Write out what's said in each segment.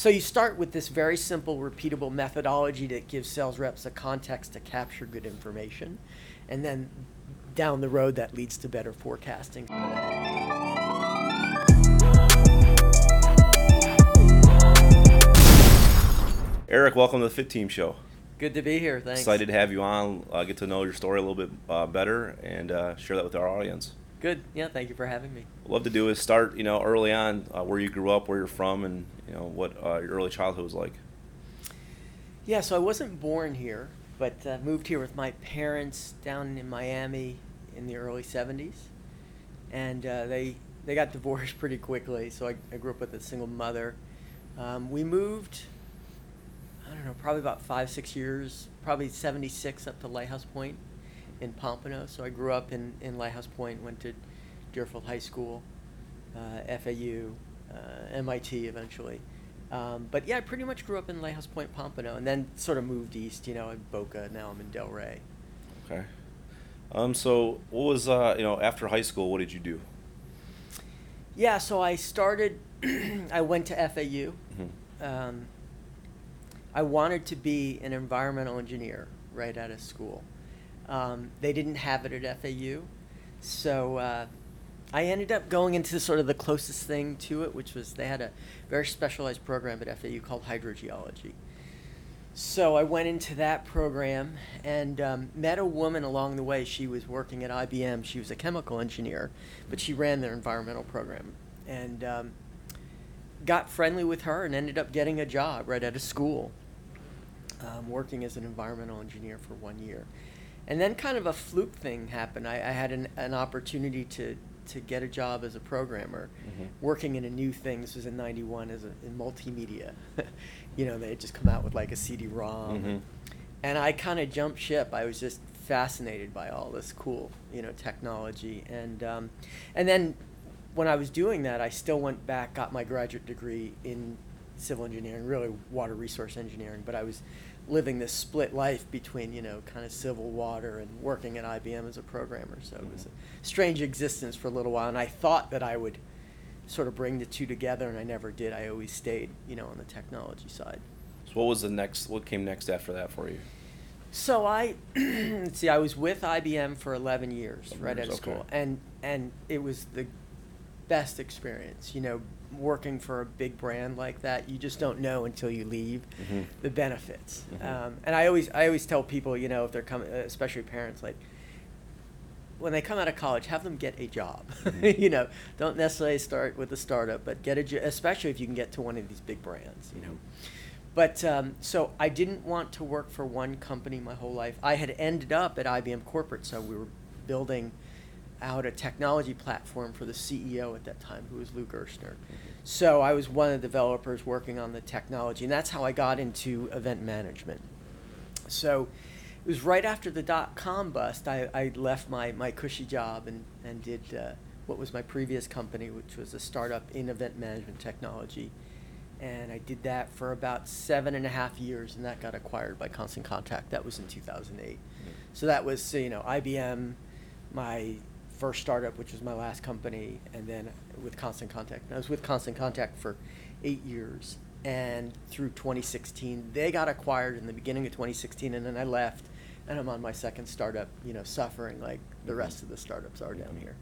So you start with this very simple, repeatable methodology that gives sales reps a context to capture good information, and then down the road that leads to better forecasting. Eric, welcome to the FITTEAM Show. Good to be here. Thanks. Excited to have you on, uh, get to know your story a little bit uh, better, and uh, share that with our audience. Good. Yeah. Thank you for having me. What love to do is start, you know, early on, uh, where you grew up, where you're from, and you know what uh, your early childhood was like. Yeah. So I wasn't born here, but uh, moved here with my parents down in Miami in the early '70s, and they they got divorced pretty quickly. So I, I grew up with a single mother. Um, we moved I don't know, probably about five, six years, probably 76 up to Lighthouse Point in Pompano. So I grew up in, in Lighthouse Point, went to Deerfield High School, uh, FAU, uh, MIT eventually. Um, but yeah, I pretty much grew up in Lighthouse Point, Pompano, and then sort of moved east, you know, in Boca. Now I'm in Delray. Okay. Um, so what was, uh, you know, after high school, what did you do? Yeah, so I started, I went to FAU. Mm-hmm. Um, I wanted to be an environmental engineer right out of school. Um, they didn't have it at FAU, so uh, I ended up going into sort of the closest thing to it, which was they had a very specialized program at FAU called hydrogeology. So I went into that program and um, met a woman along the way. She was working at IBM. She was a chemical engineer, but she ran their environmental program. And um, got friendly with her and ended up getting a job right at a school um, working as an environmental engineer for one year. And then kind of a fluke thing happened. I, I had an, an opportunity to, to get a job as a programmer, mm-hmm. working in a new thing. This was in '91 as a, in multimedia. you know, they had just come out with like a CD-ROM, mm-hmm. and I kind of jumped ship. I was just fascinated by all this cool, you know, technology, and um, and then when I was doing that, I still went back, got my graduate degree in civil engineering, really water resource engineering, but I was living this split life between you know kind of civil water and working at IBM as a programmer. So mm-hmm. it was a strange existence for a little while, and I thought that I would sort of bring the two together, and I never did. I always stayed you know on the technology side. So what was the next? What came next after that for you? So I see. I was with IBM for 11 years, 11 right years, out of school, and and it was the best experience. You know, working for a big brand like that, you just don't know until you leave mm-hmm. the benefits. Mm-hmm. Um, and I always I always tell people, you know, if they're coming, especially parents, like when they come out of college, have them get a job. Mm-hmm. you know, don't necessarily start with a startup, but get a job, especially if you can get to one of these big brands. You know. But um, so I didn't want to work for one company my whole life. I had ended up at IBM corporate, so we were building out a technology platform for the CEO at that time, who was Lou Gerstner. So I was one of the developers working on the technology, and that's how I got into event management. So it was right after the dot com bust, I, I left my, my cushy job and, and did uh, what was my previous company, which was a startup in event management technology. And I did that for about seven and a half years, and that got acquired by Constant Contact. That was in 2008. Mm-hmm. So that was, you know, IBM, my first startup, which was my last company, and then with Constant Contact. And I was with Constant Contact for eight years, and through 2016, they got acquired in the beginning of 2016, and then I left, and I'm on my second startup. You know, suffering like the rest of the startups are down here.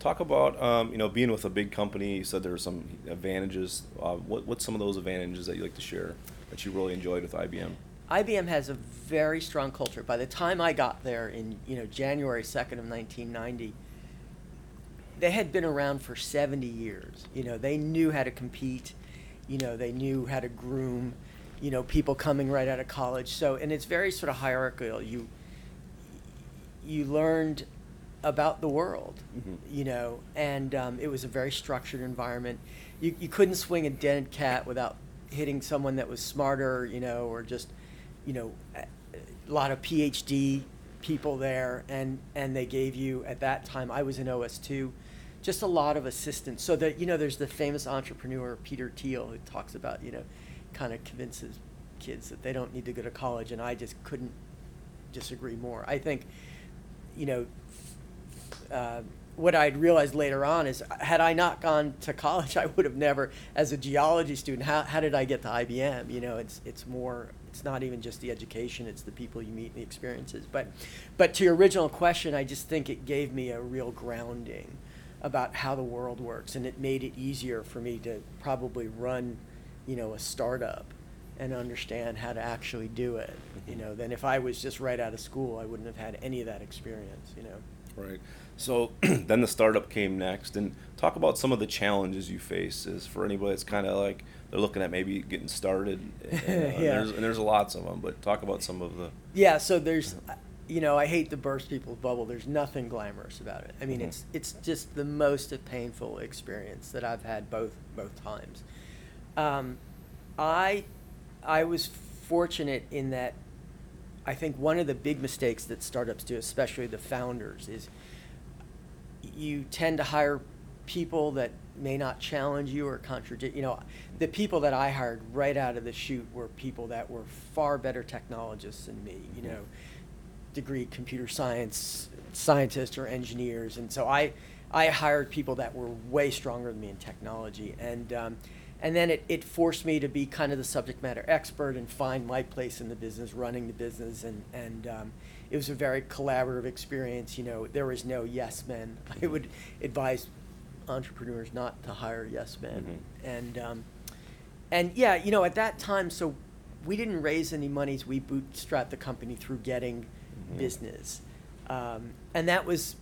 Talk about um, you know being with a big company. You said there were some advantages. Uh, what what's some of those advantages that you like to share that you really enjoyed with IBM? IBM has a very strong culture. By the time I got there in you know January 2nd of 1990, they had been around for 70 years. You know, they knew how to compete. You know, they knew how to groom. You know, people coming right out of college. So, and it's very sort of hierarchical. You you learned about the world. Mm-hmm. You know, and um, it was a very structured environment. You you couldn't swing a dead cat without hitting someone that was smarter. You know, or just you know, a lot of PhD people there and and they gave you at that time I was in OS2 just a lot of assistance. So that you know, there's the famous entrepreneur Peter Thiel who talks about you know, kind of convinces kids that they don't need to go to college, and I just couldn't disagree more. I think, you know, uh, what I'd realized later on is, had I not gone to college, I would have never, as a geology student, how, how did I get to IBM? You know, it's it's more, it's not even just the education; it's the people you meet and the experiences. But, but to your original question, I just think it gave me a real grounding about how the world works, and it made it easier for me to probably run, you know, a startup and understand how to actually do it. You know, than if I was just right out of school, I wouldn't have had any of that experience. You know. Right. So then the startup came next, and talk about some of the challenges you face. Is for anybody that's kind of like they're looking at maybe getting started. And, uh, and there's, and there's lots of them, but talk about some of the. Yeah, so there's, you know, I hate to burst people's bubble. There's nothing glamorous about it. I mean, Mhm. it's it's just the most painful experience that I've had both both times. Um, I I was fortunate in that I think one of the big mistakes that startups do, especially the founders, is you tend to hire people that may not challenge you or contradict. You know, the people that I hired right out of the chute were people that were far better technologists than me. You know, degree computer science scientists or engineers, and so I I hired people that were way stronger than me in technology, and um, and then it, it forced me to be kind of the subject matter expert and find my place in the business, running the business, and and um, it was a very collaborative experience. You know, there was no yes men. I would advise entrepreneurs not to hire yes men, and um, and yeah, you know, at that time, so we didn't raise any monies. We bootstrapped the company through getting. Business, um, and that was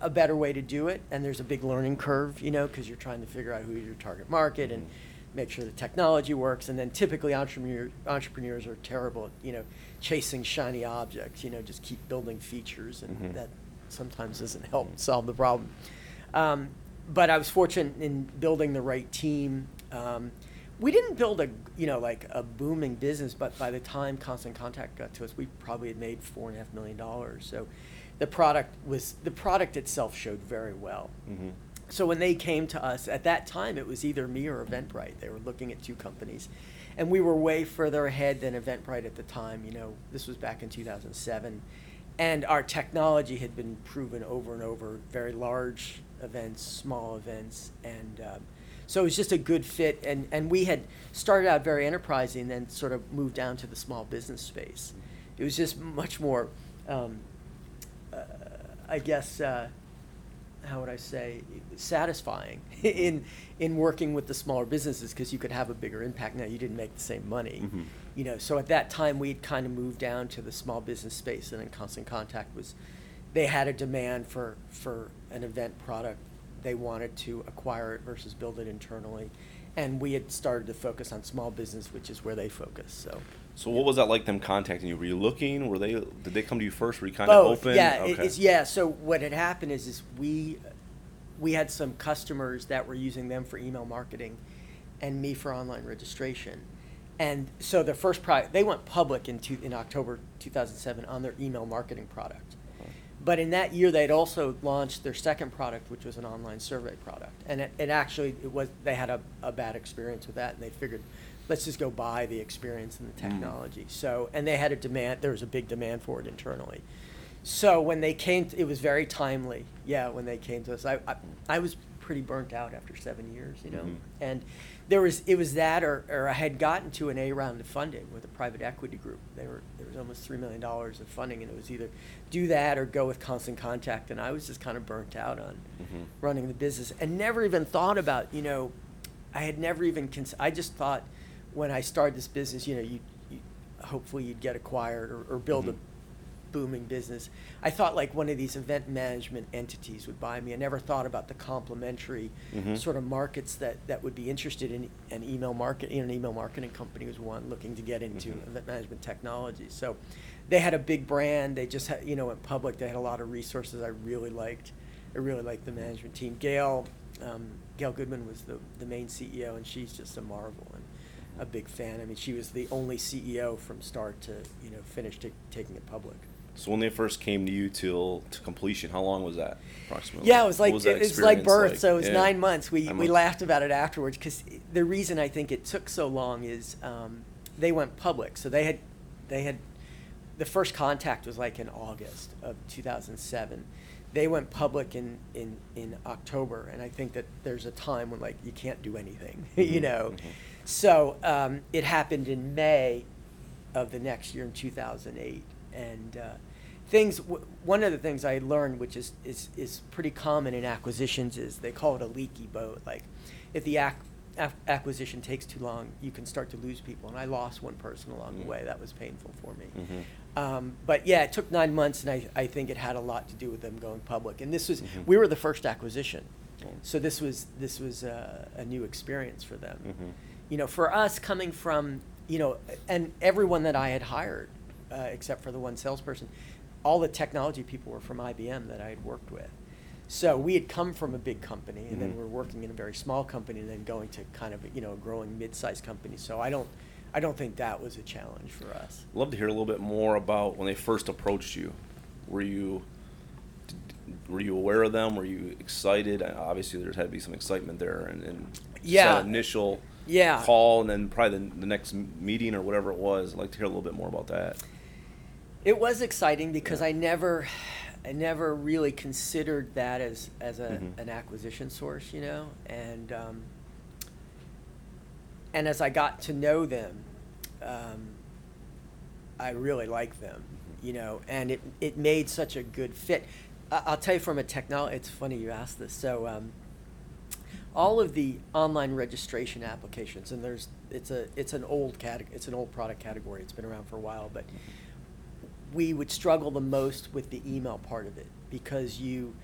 a- better way to do it. And there's a big learning curve, you know, because you're trying to figure out who your target market and Mhm. make sure the technology works. And then typically entrepreneur, entrepreneurs are terrible at, you know, chasing shiny objects, you know, just keep building features, and Mhm. that sometimes doesn't help solve the problem. Um, but I was fortunate in building the right team. Um, we didn't build a you know like a booming business, but by the time Constant Contact got to us, we probably had made four and a half million dollars. So the product was the product itself showed very well. hmm So when they came to us at that time, it was either me or Eventbrite. They were looking at two companies, and we were way further ahead than Eventbrite at the time. You know, this was back in 2007, and our technology had been proven over and over. Very large events, small events, and um, so it was just a good fit. And and we had started out very enterprising, and then sort of moved down to the small business space. It was just much more. Um, uh, I guess uh, how would I say satisfying in in working with the smaller businesses because you could have a bigger impact. Now you didn't make the same money, Mhm. you know. So at that time we'd kind of moved down to the small business space, and then Constant Contact was they had a demand for for an event product. They wanted to acquire it versus build it internally, and we had started to focus on small business, which is where they focus. So. So what was that like? Them contacting you? Were you looking? Were they? Did they come to you first? Were you kind of Both, open? Yeah, Okay. it's yeah. So what had happened is, is we we had some customers that were using them for email marketing, and me for online registration, and so the first product they went public in two, in October 2007 on their email marketing product. But in that year, they'd also launched their second product, which was an online survey product, and it, it actually it was they had a, a bad experience with that, and they figured, let's just go buy the experience and the Mm. technology. So, and they had a demand. There was a big demand for it internally. So when they came, to, it was very timely. Yeah, when they came to us, I, I, I was pretty burnt out after seven years, you know, Mhm. and there was it was that, or, or I had gotten to an A round of funding with a private equity group. They were there was almost three million dollars of funding, and it was either do that or go with Constant Contact. And I was just kind of burnt out on Mhm. running the business, and never even thought about you know, I had never even cons- I just thought when I started this business, you know, you, you hopefully you'd get acquired or, or build Mhm. a booming business. I thought like one of these event management entities would buy me. I never thought about the complementary Mhm. sort of markets that, that would be interested in an email market. You know, an email marketing company was one looking to get into Mhm. event management technology. So they had a big brand. They just had, you know, went public. They had a lot of resources I really liked. I really liked the management team. Gail, um, Gail Goodman was the, the main CEO, and she's just a marvel and a big fan. I mean, she was the only CEO from start to, you know, finish ta- taking it public. So when they first came to you till to completion, how long was that approximately? Yeah, it was like that it was like birth. like? So it was Yeah. nine months. We Nine we months. laughed about it afterwards because the reason I think it took so long is um, they went public. So they had they had the first contact was like in August of 2007. they went public in, in, in October, and I think that there's a time when like you can't do anything, you Mhm, know. mhm. So um, it happened in May of the next year in 2008, and uh, things. W- one of the things I learned, which is, is is pretty common in acquisitions, is they call it a leaky boat. Like if the ac- ac- acquisition takes too long, you can start to lose people, and I lost one person along Mm. the way. That was painful for me. Mhm. Um, but yeah, it took nine months, and I, I think it had a lot to do with them going public. And this was Mhm. we were the first acquisition, Oh. so this was this was uh, a new experience for them. Mhm. You know, for us coming from you know, and everyone that I had hired, uh, except for the one salesperson, all the technology people were from IBM that I had worked with. So we had come from a big company, and then Mhm. we're working in a very small company, and then going to kind of you know a growing mid-sized company. So I don't, I don't think that was a challenge for us. Love to hear a little bit more about when they first approached you. Were you were you aware of them? Were you excited? Obviously, there had to be some excitement there, and, and Yeah. that initial Yeah. call, and then probably the, the next meeting or whatever it was. I'd like to hear a little bit more about that. It was exciting because. I never, I never really considered that as as a, Mhm. an acquisition source, you know, and um, and as I got to know them, um, I really liked them, you know, and it it made such a good fit. I, I'll tell you from a technology. It's funny you asked this. So. Um, all of the online registration applications, and there's it's a it's an old category, it's an old product category. It's been around for a while, but we would struggle the most with the email part of it because you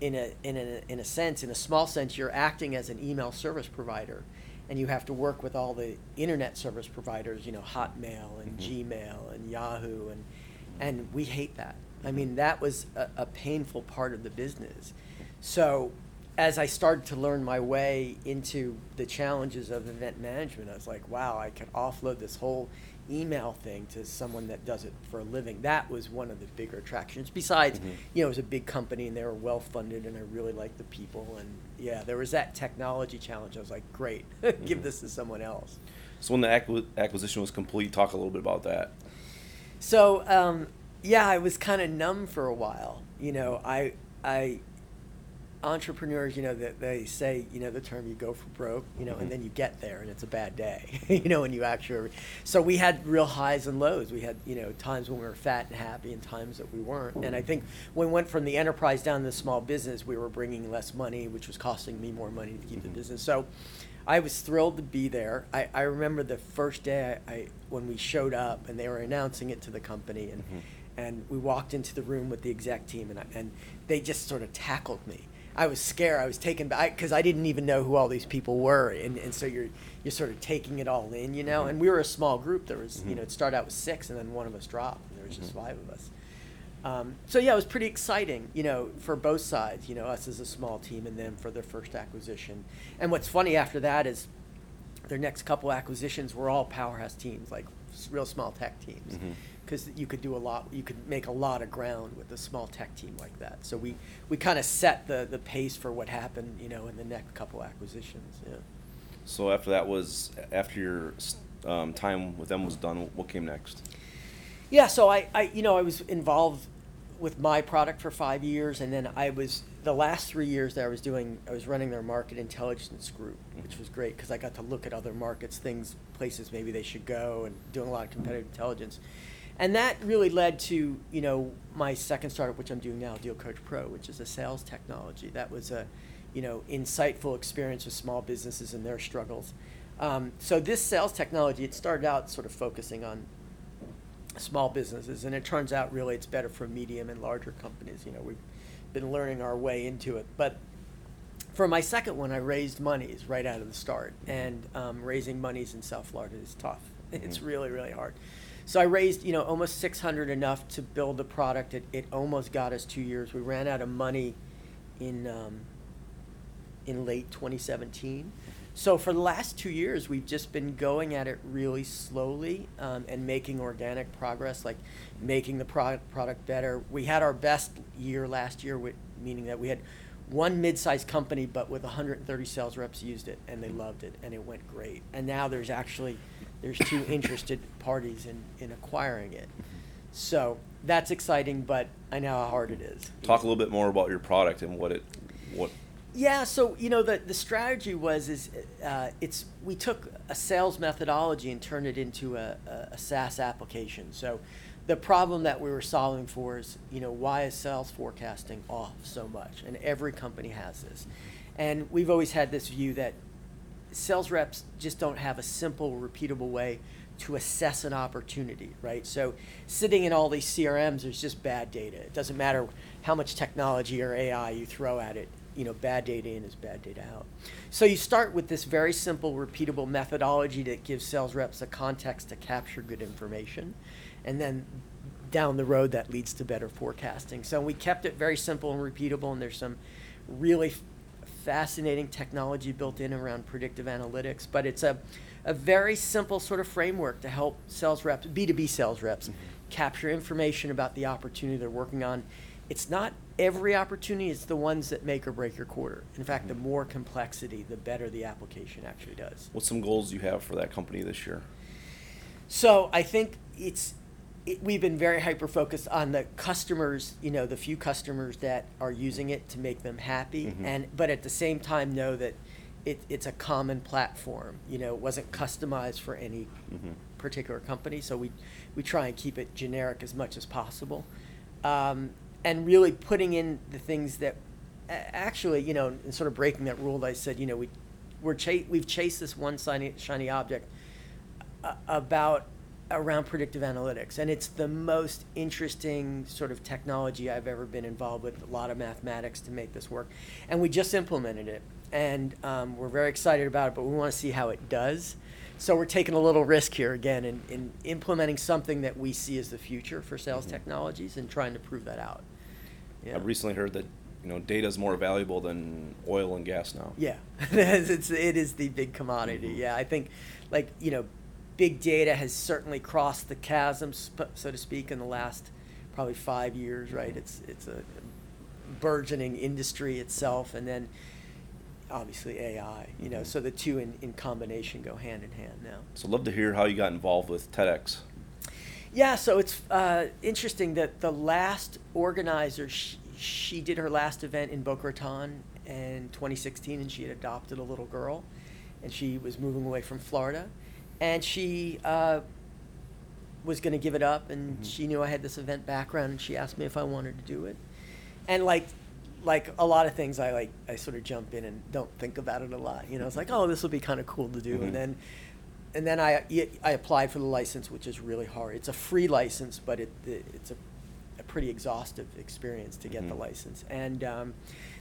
in a in a in a sense in a small sense you're acting as an email service provider and you have to work with all the internet service providers you know hotmail and Mhm. gmail and yahoo and and we hate that. I mean that was a, a painful part of the business. So as i started to learn my way into the challenges of event management i was like wow i can offload this whole email thing to someone that does it for a living. That was one of the bigger attractions. Besides, Mhm. you know, it was a big company and they were well funded, and I really liked the people. And yeah, there was that technology challenge. I was like, great, give Mhm. this to someone else. So when the acqui- acquisition was complete, talk a little bit about that. So um, yeah, I was kind of numb for a while. You know, I I entrepreneurs, you know, that they say, you know, the term you go for broke, you know, and then you get there and it's a bad day, you know, when you actually. So we had real highs and lows. We had, you know, times when we were fat and happy and times that we weren't. And I think when we went from the enterprise down to the small business, we were bringing less money, which was costing me more money to keep the Mhm. business. So I was thrilled to be there. I, I remember the first day I, I when we showed up and they were announcing it to the company and Mhm. and we walked into the room with the exec team and I, and they just sort of tackled me. I was scared. I was taken back because I didn't even know who all these people were, and, and so you're you're sort of taking it all in, you know. Mhm. And we were a small group. There was you Mhm. know it started out with six, and then one of us dropped, and there was just Mhm. five of us. Um, so yeah, it was pretty exciting, you know, for both sides. You know, us as a small team, and them for their first acquisition. And what's funny after that is their next couple acquisitions were all powerhouse teams, like s- real small tech teams, because you could do a lot, you could make a lot of ground with a small tech team like that. So we we kind of set the the pace for what happened, you know, in the next couple acquisitions. Yeah. So after that was after your um, time with them was done, what came next? Yeah, so I, I, you know, I was involved with my product for five years, and then I was the last three years that I was doing, I was running their market intelligence group, which was great because I got to look at other markets, things, places maybe they should go, and doing a lot of competitive intelligence, and that really led to you know my second startup, which I'm doing now, Deal Coach Pro, which is a sales technology. That was a, you know, insightful experience with small businesses and their struggles. Um, so this sales technology, it started out sort of focusing on small businesses, and it turns out really it's better for medium and larger companies. You know, we've been learning our way into it. But for my second one, I raised monies right out of the start, and um, raising monies in South Florida is tough. It's Mhm. really, really hard. So I raised, you know, almost 600 enough to build the product. It, it almost got us two years. We ran out of money in um, in late 2017. So for the last two years, we've just been going at it really slowly um, and making organic progress, like making the product product better. We had our best year last year, with, meaning that we had one mid-sized company, but with 130 sales reps used it, and they loved it, and it went great. And now there's actually there's two interested parties in, in acquiring it. So that's exciting, but I know how hard it is. Talk a little bit more about your product and what it, what. Yeah, so you know the the strategy was is uh, it's we took a sales methodology and turned it into a, a, a SaaS application. So the problem that we were solving for is you know why is sales forecasting off so much, and every company has this, and we've always had this view that sales reps just don't have a simple, repeatable way to assess an opportunity, right? So sitting in all these CRMs, there's just bad data. It doesn't matter how much technology or AI you throw at it, you know, bad data in is bad data out. So you start with this very simple, repeatable methodology that gives sales reps a context to capture good information. And then down the road, that leads to better forecasting. So we kept it very simple and repeatable, and there's some really fascinating technology built in around predictive analytics, but it's a, a very simple sort of framework to help sales reps, B2B sales reps, Mm-hmm. capture information about the opportunity they're working on. It's not every opportunity, it's the ones that make or break your quarter. In fact, the more complexity, the better the application actually does. What's some goals you have for that company this year? So I think it's it, we've been very hyper focused on the customers, you know, the few customers that are using it to make them happy, Mhm. and but at the same time know that it, it's a common platform. You know, it wasn't customized for any Mhm. particular company, so we we try and keep it generic as much as possible, um, and really putting in the things that actually, you know, and sort of breaking that rule. that I said, you know, we we're cha- we've chased this one shiny shiny object about around predictive analytics and it's the most interesting sort of technology i've ever been involved with a lot of mathematics to make this work and we just implemented it and um, we're very excited about it but we want to see how it does so we're taking a little risk here again in, in implementing something that we see as the future for sales Mhm. technologies and trying to prove that out yeah. I've recently heard that, you know, data is more valuable than oil and gas now. Yeah, it's it is the big commodity. Mhm. Yeah, I think like you know, big data has certainly crossed the chasm, so to speak, in the last probably five years. Right, it's it's a burgeoning industry itself, and then obviously AI. You know, Mhm. so the two in, in combination go hand in hand now. So, love to hear how you got involved with TEDx. Yeah, so it's uh, interesting that the last organizer, she, she did her last event in Boca Raton in 2016, and she had adopted a little girl, and she was moving away from Florida, and she uh, was going to give it up, and Mhm. she knew I had this event background, and she asked me if I wanted to do it, and like. Like a lot of things, I like I sort of jump in and don't think about it a lot. You know, it's like, oh, this will be kind of cool to do, Mhm. and then and then I, I applied for the license, which is really hard. It's a free license, but it, it's a, a pretty exhaustive experience to get the Mhm. license. And um,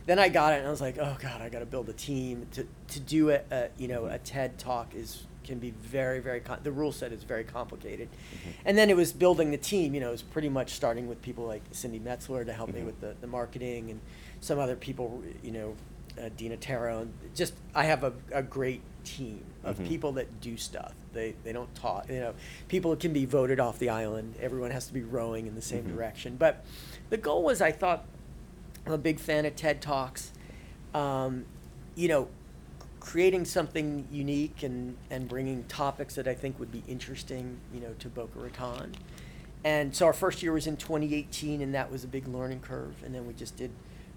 then I got it, and I was like, oh god, I got to build a team to to do a, a you know a TED talk is can be very very com- the rule set is very complicated. Mhm. And then it was building the team. You know, it was pretty much starting with people like Cindy Metzler to help me Mhm. with the, the marketing and some other people. You know, uh, Dina Taro, and just I have a, a great team of Mhm. people that do stuff. They they don't talk. You know, people can be voted off the island. Everyone has to be rowing in the same Mhm. direction. But the goal was, I thought, I'm a big fan of TED talks. Um, you know, creating something unique and and bringing topics that I think would be interesting. You know, to Boca Raton. And so our first year was in 2018, and that was a big learning curve. And then we just did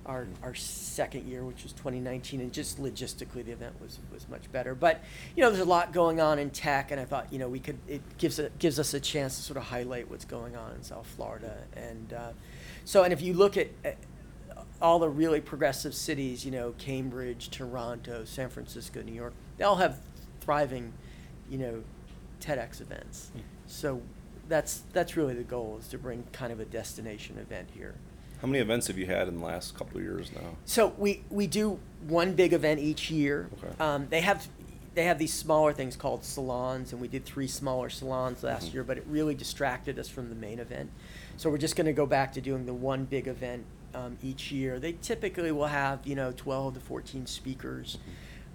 our, our second year, which was 2019, and just logistically the event was, was much better. But you know, there's a lot going on in tech, and I thought you know we could it gives a, gives us a chance to sort of highlight what's going on in South Florida, and uh, so and if you look at, at all the really progressive cities, you know, Cambridge, Toronto, San Francisco, New York, they all have thriving, you know, TEDx events. Mm. So that's that's really the goal is to bring kind of a destination event here. How many events have you had in the last couple of years now? So we, we do one big event each year. Okay. Um, they have they have these smaller things called salons, and we did three smaller salons last Mhm. year, but it really distracted us from the main event. So we're just going to go back to doing the one big event um, each year. They typically will have you know 12 to 14 speakers.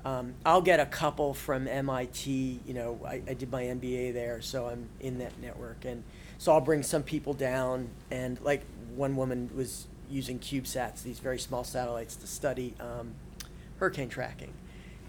Um, I'll get a couple from MIT. You know, I, I did my MBA there, so I'm in that network, and so I'll bring some people down. And like one woman was using CubeSats, these very small satellites, to study um, hurricane tracking.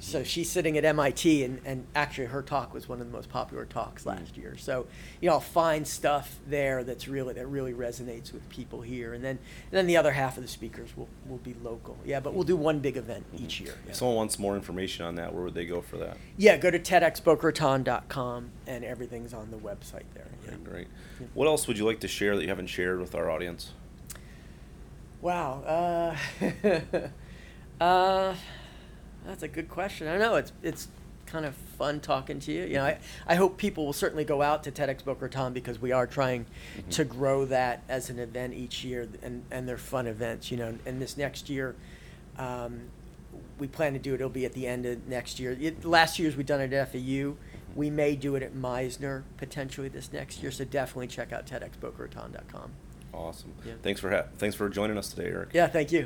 So she's sitting at MIT, and, and actually her talk was one of the most popular talks last year. So, you know, I'll find stuff there that's really that really resonates with people here, and then and then the other half of the speakers will, will be local. Yeah, but we'll do one big event each year. If Yeah. someone wants more information on that, where would they go for that? yeah, go to tedxbocaraton.com, and everything's on the website there. Yeah. Okay, great. Yeah. What else would you like to share that you haven't shared with our audience? Wow. Uh, uh, that's a good question. I know it's it's kind of fun talking to you. You know, I, I hope people will certainly go out to TEDx Boca Raton because we are trying Mhm. to grow that as an event each year, and and they're fun events. You know, and this next year. Um, we plan to do it. It'll be at the end of next year. It, last year's we done it at FAU. We may do it at Mizner potentially this next year. So definitely check out TEDxBocaRaton.com. Awesome. Yeah. Thanks for ha- thanks for joining us today, Eric. Yeah, thank you.